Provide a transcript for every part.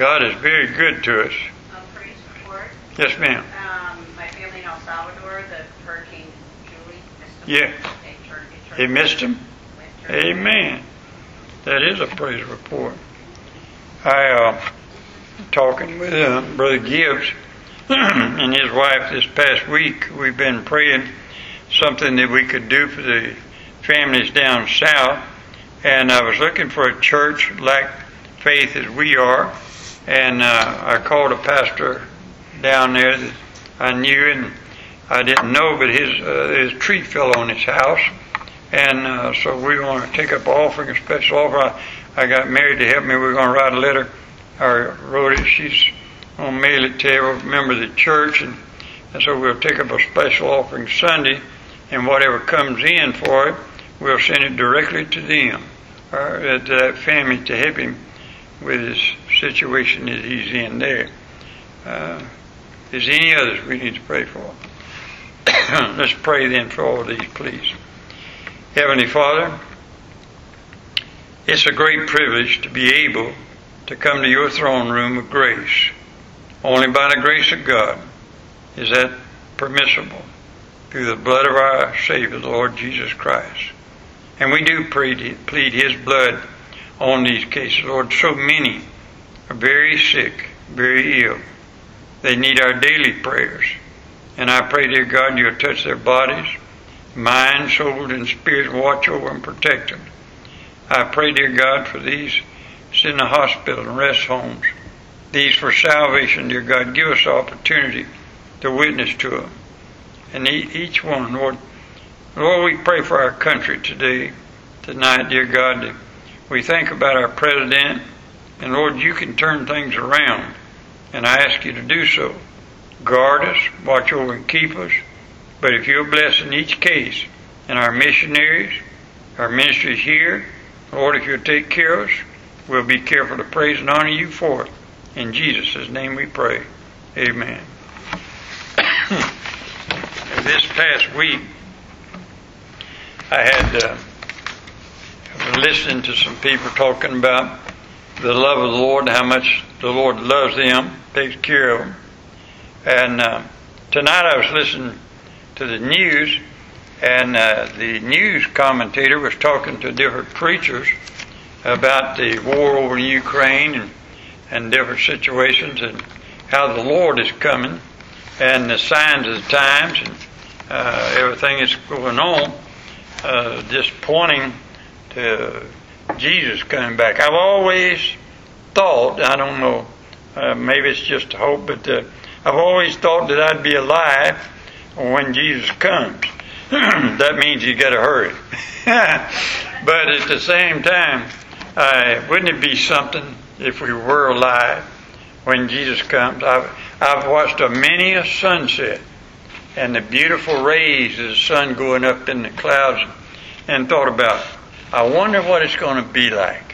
God is very good to us. A. Yes, ma'am. Um, my family in El Salvador, the Hurricane Julie missed them. Yeah. They turned, it turned He missed him? Amen. That is a praise report. I uh, talking with uh, Brother Gibbs and his wife this past week. We've been praying something that we could do for the families down south, and I was looking for a church like faith as we are, and uh, I called a pastor down there that I knew and I didn't know, but his uh, his tree fell on his house, and uh, so we want to take up offering a special offer. I, I got married to help me. We're going to write a letter. I wrote it. She's to mail it to every member of the church, and, and so we'll take up a special offering Sunday, and whatever comes in for it, we'll send it directly to them or uh, to that family to help him with his situation that he's in there. Uh, is there any others we need to pray for? Let's pray then for all these, please. Heavenly Father, it's a great privilege to be able to come to your throne room of grace. Only by the grace of God is that permissible through the blood of our Savior, the Lord Jesus Christ. And we do pray, plead His blood on these cases. Lord, so many are very sick, very ill. They need our daily prayers. And I pray, dear God, you'll touch their bodies, mind, soul, and spirit, watch over and protect them. I pray, dear God, for these in the hospital and rest homes, these for salvation, dear God. Give us the opportunity to witness to them. And each one, Lord, Lord, we pray for our country today, tonight, dear God. We think about our president, and Lord, you can turn things around, and I ask you to do so. Guard us, watch over and keep us. But if you'll bless in each case, and our missionaries, our ministries here, Lord, if you'll take care of us, we'll be careful to praise and honor you for it. In Jesus' name we pray. Amen. this past week, I had uh, listened to some people talking about the love of the Lord, how much the Lord loves them, takes care of them. And uh, tonight I was listening to the news, and uh, the news commentator was talking to different preachers about the war over in Ukraine and, and different situations and how the Lord is coming and the signs of the times and uh, everything that's going on, uh, just pointing to Jesus coming back. I've always thought, I don't know, uh, maybe it's just hope, but uh, I've always thought that I'd be alive when Jesus comes. that means you got to hurry. but at the same time, uh, wouldn't it be something if we were alive when Jesus comes? I've, I've watched a many a sunset and the beautiful rays of the sun going up in the clouds and thought about, I wonder what it's going to be like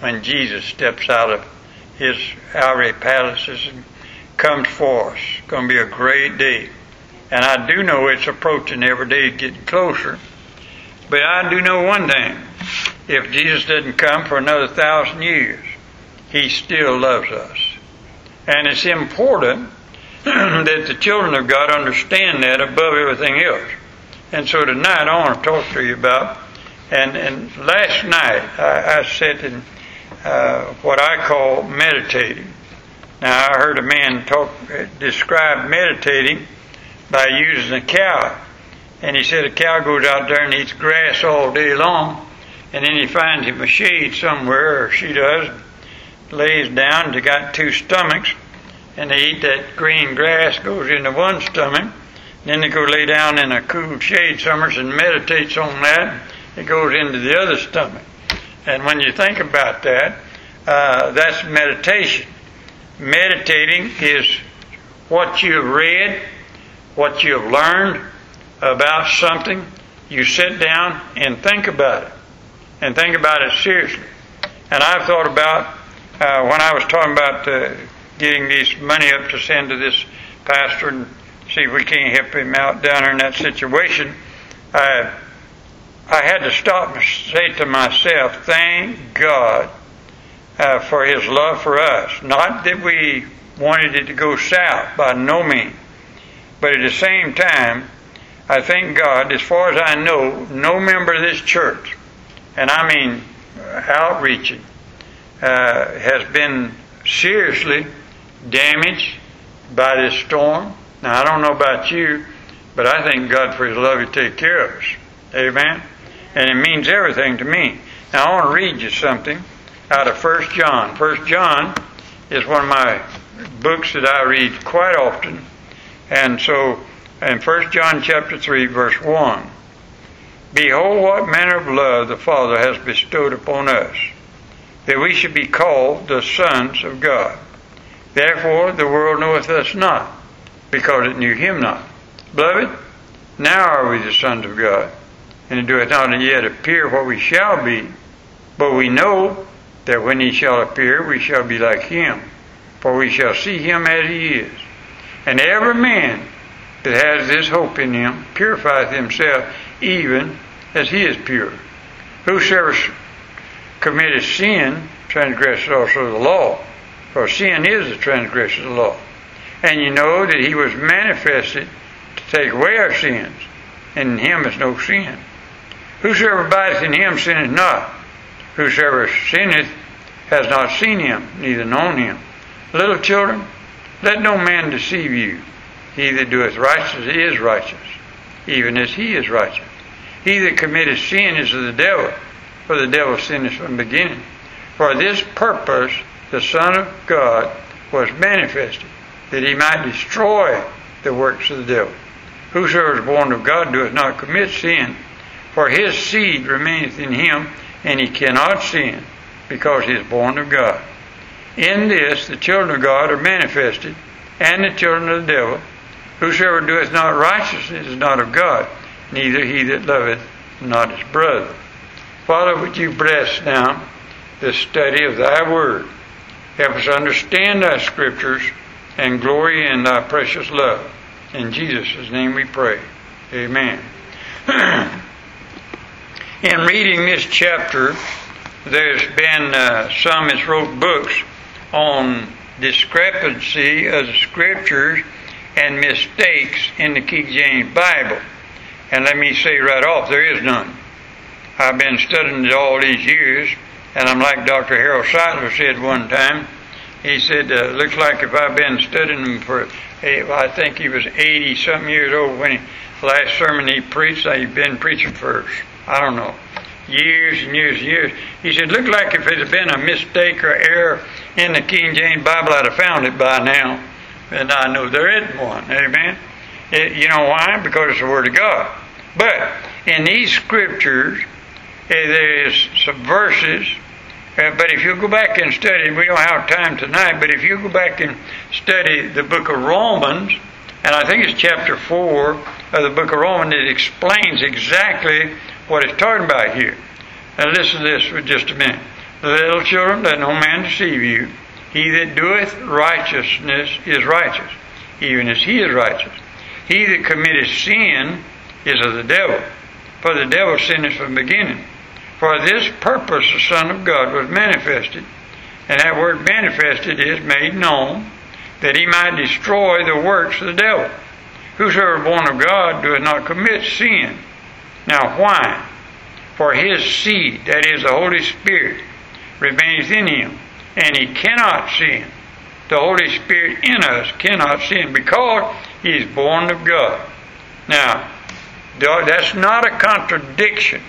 when Jesus steps out of his outer palaces and comes for us. It's going to be a great day. And I do know it's approaching every day, getting closer. But I do know one thing. If Jesus doesn't come for another thousand years, He still loves us. And it's important that the children of God understand that above everything else. And so tonight I want to talk to you about, and, and last night I, I sat in uh, what I call meditating. Now I heard a man talk, describe meditating by using a cow. And he said a cow goes out there and eats grass all day long, and then he finds him a shade somewhere, or she does, lays down, they got two stomachs, and they eat that green grass, goes into one stomach, then they go lay down in a cool shade summers and meditates on that, it goes into the other stomach. And when you think about that, uh, that's meditation. Meditating is what you have read, what you have learned about something. You sit down and think about it, and think about it seriously. And I've thought about uh, when I was talking about uh, getting this money up to send to this pastor and see if we can't help him out down in that situation. I I had to stop and say to myself, thank God uh, for his love for us. Not that we wanted it to go south, by no means. But at the same time, I thank God, as far as I know, no member of this church, and I mean uh, outreaching, uh, has been seriously damaged by this storm. Now, I don't know about you, but I thank God for His love to take care of us. Amen? And it means everything to me. Now, I want to read you something out of First John. First John is one of my books that I read quite often. And so, in First John chapter 3, verse 1, Behold what manner of love the Father has bestowed upon us, that we should be called the sons of God. Therefore the world knoweth us not, because it knew him not. Beloved, now are we the sons of God, and it doeth not yet appear what we shall be, but we know that when he shall appear, we shall be like him, for we shall see him as he is. And every man that has this hope in him purifieth himself even as he is pure. Whosoever committeth sin transgresses also the law, for sin is the transgression of the law. And you know that he was manifested to take away our sins, and in him is no sin. Whosoever abideth in him sinneth not. Whosoever sinneth has not seen him, neither known him. Little children, let no man deceive you. He that doeth righteousness is righteous, even as he is righteous. He that committeth sin is of the devil, for the devil sinneth from the beginning. For this purpose the Son of God was manifested, that he might destroy the works of the devil. Whosoever is born of God doeth not commit sin, for his seed remaineth in him, and he cannot sin, because he is born of God. In this the children of God are manifested, and the children of the devil. Whosoever doeth not righteousness is not of God, neither he that loveth not his brother. Father, would you bless now the study of thy word? Help us understand thy scriptures and glory in thy precious love. In Jesus' name we pray. Amen. in reading this chapter, there's been uh, some that wrote books on discrepancy of the scriptures and mistakes in the King James Bible. And let me say right off, there is none. I've been studying it all these years, and I'm like Dr. Harold Sightler said one time. He said, uh, looks like if I've been studying them for, I think he was 80 something years old when he, last sermon he preached, he'd been preaching for, I don't know, years and years and years. He said, looked like if it had been a mistake or error in the King James Bible, I'd have found it by now. And I know there isn't one. Amen. It, you know why? Because it's the Word of God. But in these scriptures, eh, there is some verses. Uh, but if you go back and study, we don't have time tonight, but if you go back and study the book of Romans, and I think it's chapter 4 of the book of Romans, it explains exactly what it's talking about here. Now listen to this for just a minute. Little children, let no man deceive you. He that doeth righteousness is righteous, even as he is righteous. He that committeth sin is of the devil, for the devil sinneth from the beginning. For this purpose the Son of God was manifested, and that word manifested is made known, that he might destroy the works of the devil. Whosoever born of God doeth not commit sin. Now why? For his seed, that is the Holy Spirit, remains in him, and he cannot sin. The Holy Spirit in us cannot sin because he is born of God. Now, that's not a contradiction.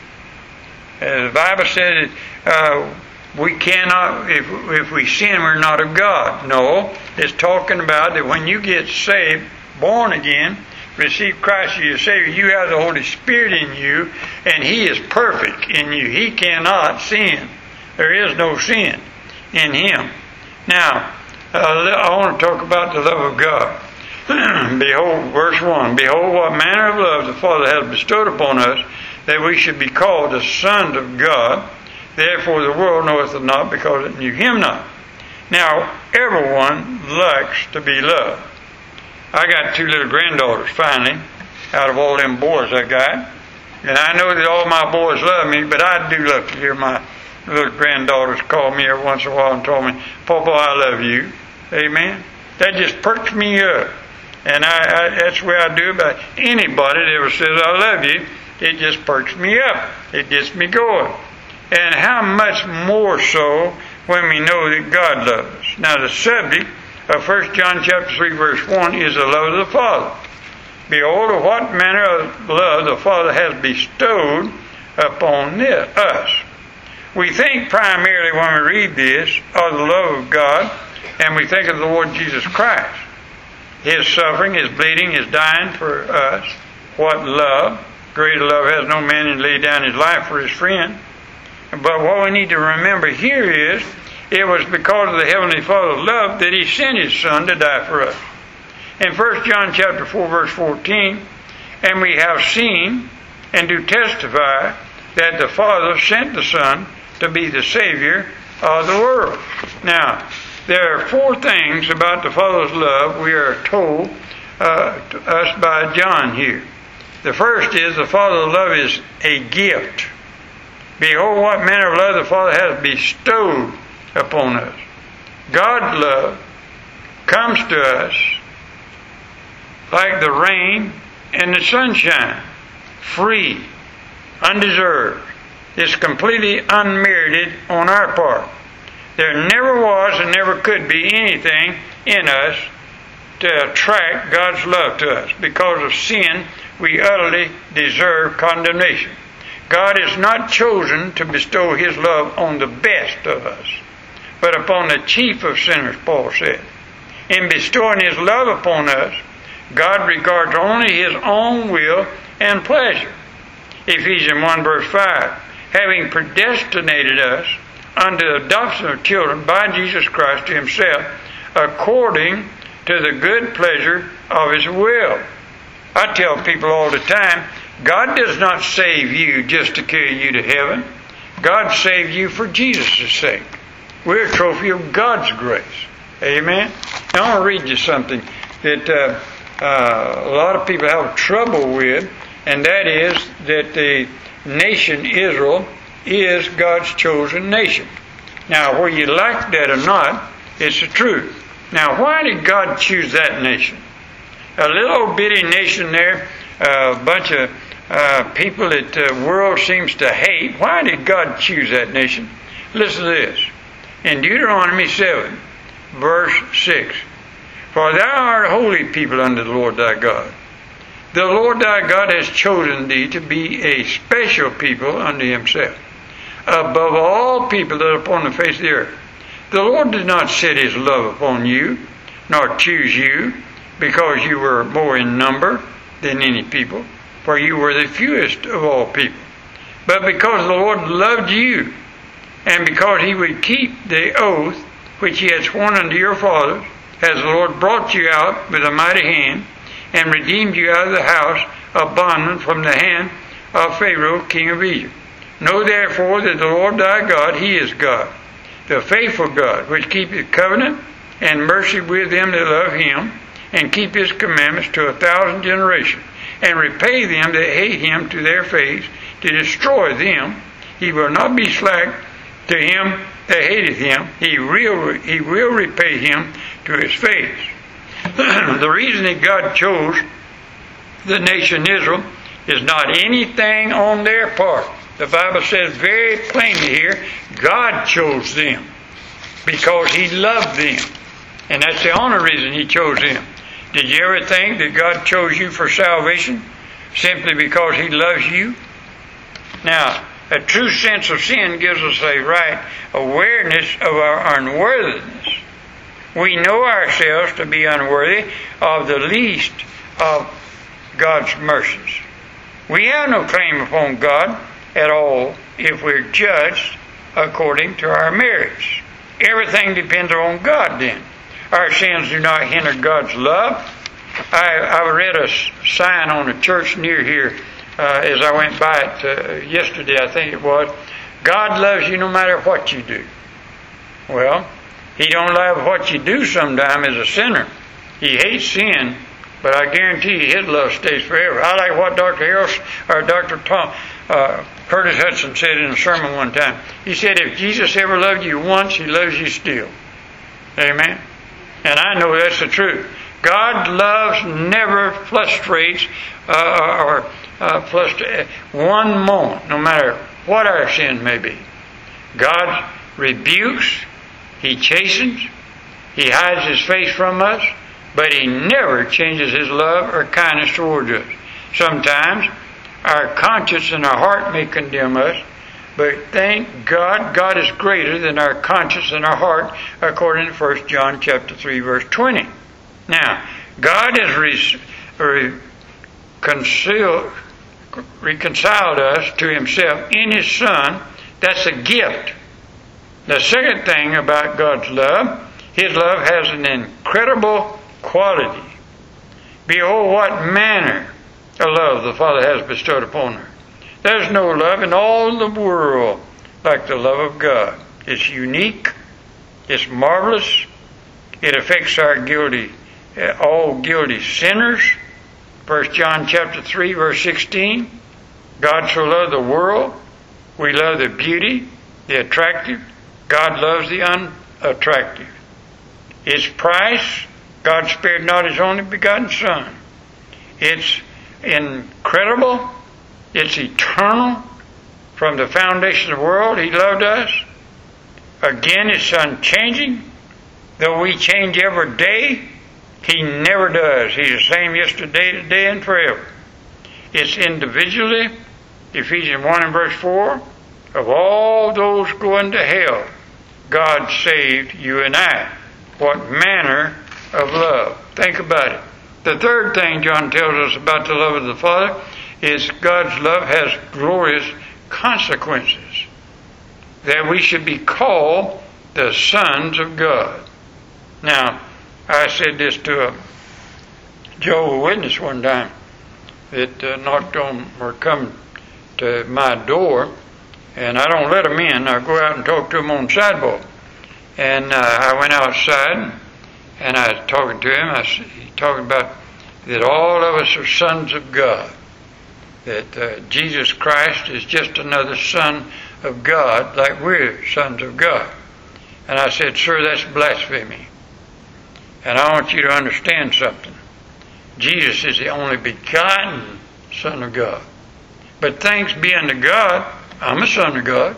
Uh, the Bible says uh, we cannot, if, if we sin, we're not of God. No, it's talking about that when you get saved, born again, receive Christ as your Savior, you have the Holy Spirit in you, and He is perfect in you. He cannot sin. There is no sin in Him. Now, uh, I want to talk about the love of God. Behold, verse 1 Behold, what manner of love the Father has bestowed upon us, that we should be called the sons of God. Therefore, the world knoweth it not, because it knew Him not. Now, everyone likes to be loved. I got two little granddaughters finally, out of all them boys I got. And I know that all my boys love me, but I do love to hear my little granddaughters call me every once in a while and told me, Papa, I love you. Amen. That just perks me up. And I, I, that's the way I do about anybody that ever says I love you. It just perks me up. It gets me going. And how much more so when we know that God loves us. Now the subject Uh, 1 John chapter 3 verse 1 is the love of the Father. Behold, what manner of love the Father has bestowed upon us. We think primarily when we read this of the love of God, and we think of the Lord Jesus Christ. His suffering, His bleeding, His dying for us. What love. Greater love has no man than lay down his life for his friend. But what we need to remember here is it was because of the Heavenly Father's love that He sent His Son to die for us. In 1 John chapter 4 verse 14, and we have seen and do testify that the Father sent the Son to be the Savior of the world. Now, there are four things about the Father's love we are told uh, to us by John here. The first is the Father's love is a gift. Behold, what manner of love the Father has bestowed upon us. God's love comes to us like the rain and the sunshine, free, undeserved. It's completely unmerited on our part. There never was and never could be anything in us to attract God's love to us. Because of sin, we utterly deserve condemnation. God has not chosen to bestow His love on the best of us, but upon the chief of sinners, Paul said. In bestowing His love upon us, God regards only His own will and pleasure. Ephesians 1 verse 5, having predestinated us unto the adoption of children by Jesus Christ to Himself, according to the good pleasure of His will. I tell people all the time, God does not save you just to carry you to heaven. God saved you for Jesus' sake. We're a trophy of God's grace. Amen. Now I want to read you something that uh, uh, a lot of people have trouble with, and that is that the nation Israel is God's chosen nation. Now, whether you like that or not, it's the truth. Now, why did God choose that nation? A little bitty nation there, a bunch of uh, people that the world seems to hate. Why did God choose that nation? Listen to this. In Deuteronomy 7, verse 6 For thou art a holy people unto the Lord thy God. The Lord thy God has chosen thee to be a special people unto himself, above all people that are upon the face of the earth. The Lord did not set his love upon you, nor choose you, because you were more in number than any people, for you were the fewest of all people. But because the Lord loved you, and because he would keep the oath which he had sworn unto your fathers, as the Lord brought you out with a mighty hand, and redeemed you out of the house of bondmen from the hand of Pharaoh, king of Egypt. Know therefore that the Lord thy God, he is God, the faithful God, which keepeth covenant and mercy with them that love him, and keep his commandments to a thousand generations, and repay them that hate him to their face, to destroy them. He will not be slack to him that hateth him. He will, he will repay him to his face. the reason that God chose the nation Israel is not anything on their part. The Bible says very plainly here, God chose them because He loved them. And that's the only reason He chose them. Did you ever think that God chose you for salvation simply because He loves you? Now, a true sense of sin gives us a right awareness of our unworthiness. We know ourselves to be unworthy of the least of God's mercies. We have no claim upon God at all if we're judged according to our merits. Everything depends on God then. Our sins do not hinder God's love. I, I read a sign on a church near here as I went by it uh, yesterday, I think it was. God loves you no matter what you do. Well, He don't love what you do sometime as a sinner. He hates sin, but I guarantee you His love stays forever. I like what Dr. Harris or Dr. Tom, uh, Curtis Hutson said in a sermon one time. He said, if Jesus ever loved you once, he loves you still. Amen. And I know that's the truth. God loves never frustrates uh, or uh, frustra- one moment, no matter what our sin may be. God rebukes, He chastens, He hides His face from us, but He never changes His love or kindness towards us. Sometimes our conscience and our heart may condemn us, but thank God, God is greater than our conscience and our heart, according to 1 John chapter 3, verse 20. Now, God has reconciled, reconciled us to Himself in His Son. That's a gift. The second thing about God's love, His love has an incredible quality. Behold, what manner of love the Father has bestowed upon her. There's no love in all the world like the love of God. It's unique, it's marvelous, it affects our guilty, uh, all guilty sinners. First John chapter 3 verse 16. God so loved the world, we love the beauty, the attractive. God loves the unattractive. Its price, God spared not his only begotten Son. It's incredible. It's eternal. From the foundation of the world, He loved us. Again, it's unchanging. Though we change every day, He never does. He's the same yesterday, today, and forever. It's individually, Ephesians 1 and verse 4, of all those going to hell, God saved you and I. What manner of love. Think about it. The third thing John tells us about the love of the Father is God's love has glorious consequences. That we should be called the sons of God. Now, I said this to a Jehovah Witness one time that uh, knocked on or come to my door, and I don't let them in. I go out and talk to them on the sidewalk. And uh, I went outside, and I was talking to him. I was talking about that all of us are sons of God that uh, Jesus Christ is just another son of God, like we're sons of God. And I said, Sir, that's blasphemy. And I want you to understand something. Jesus is the only begotten Son of God. But thanks be unto God, I'm a son of God.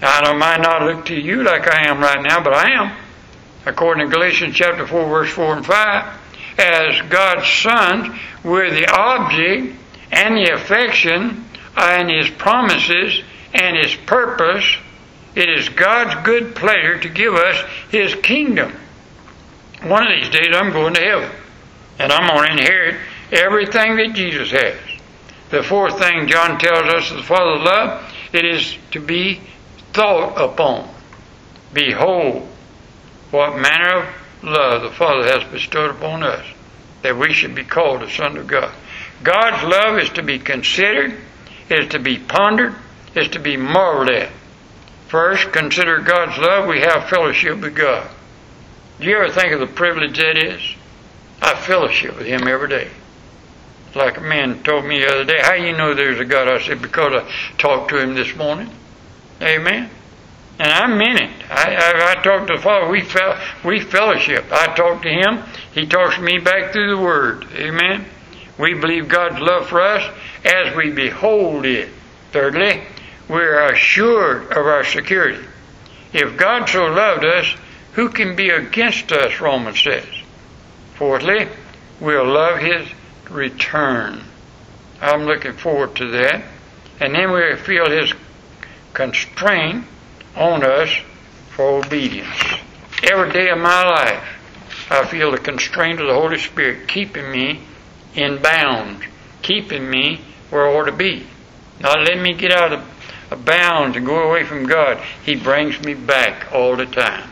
I don't might not look to you like I am right now, but I am. According to Galatians chapter 4, verse 4 and 5, as God's sons, we're the object and the affection and His promises and His purpose. It is God's good pleasure to give us His kingdom. One of these days I'm going to heaven and I'm going to inherit everything that Jesus has. The fourth thing John tells us of the Father's love, it is to be thought upon. Behold, what manner of love the Father has bestowed upon us, that we should be called the Son of God. God's love is to be considered, is to be pondered, is to be marveled at. First, consider God's love. We have fellowship with God. Do you ever think of the privilege that is? I fellowship with Him every day. Like a man told me the other day, how you know there's a God? I said, because I talked to Him this morning. Amen. And I meant it. I, I, I talked to the Father. We, fel- we fellowship. I talk to Him. He talks to me back through the Word. Amen. We believe God's love for us as we behold it. Thirdly, we're assured of our security. If God so loved us, who can be against us, Romans says. Fourthly, we'll love His return. I'm looking forward to that. And then we'll feel His constraint on us for obedience. Every day of my life, I feel the constraint of the Holy Spirit keeping me in bounds, keeping me where I ought to be. Not letting me get out of, bounds and go away from God. He brings me back all the time.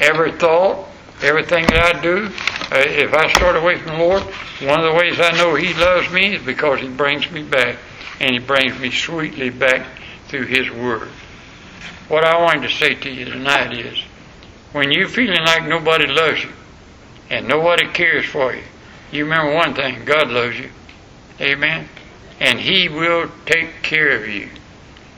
Every thought, everything that I do, uh, if I start away from the Lord, one of the ways I know He loves me is because He brings me back, and He brings me sweetly back through His Word. What I wanted to say to you tonight is, when you're feeling like nobody loves you, and nobody cares for you, you remember one thing God loves you. Amen. and He will take care of you.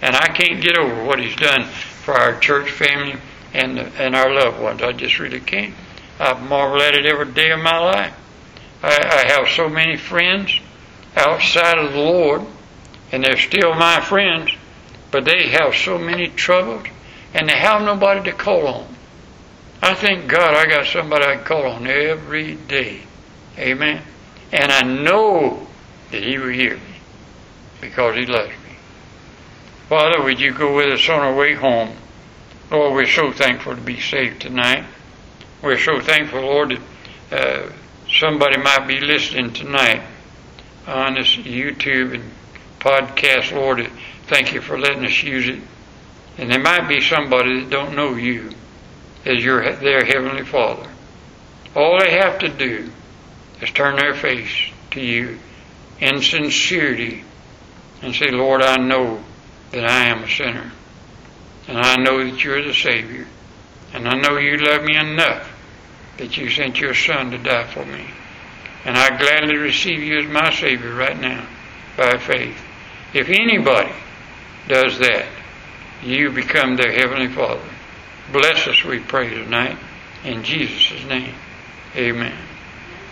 And I can't get over what He's done for our church family and and our loved ones. I just really can't. I marvel at it every day of my life. I, I have so many friends outside of the Lord, and they're still my friends, but they have so many troubles, and they have nobody to call on. I thank God I got somebody I can call on every day. Amen. And I know that He will hear me because He loves me. Father, would you go with us on our way home? Lord, we're so thankful to be saved tonight. We're so thankful, Lord, that uh, somebody might be listening tonight on this YouTube and podcast, Lord. Thank you for letting us use it. And there might be somebody that don't know you as your their heavenly Father. All they have to do is turn their face to you in sincerity and say, Lord, I know that I am a sinner. And I know that you're the Savior. And I know you love me enough that you sent your Son to die for me. And I gladly receive you as my Savior right now by faith. If anybody does that, you become their Heavenly Father. Bless us, we pray tonight. In Jesus' name, amen.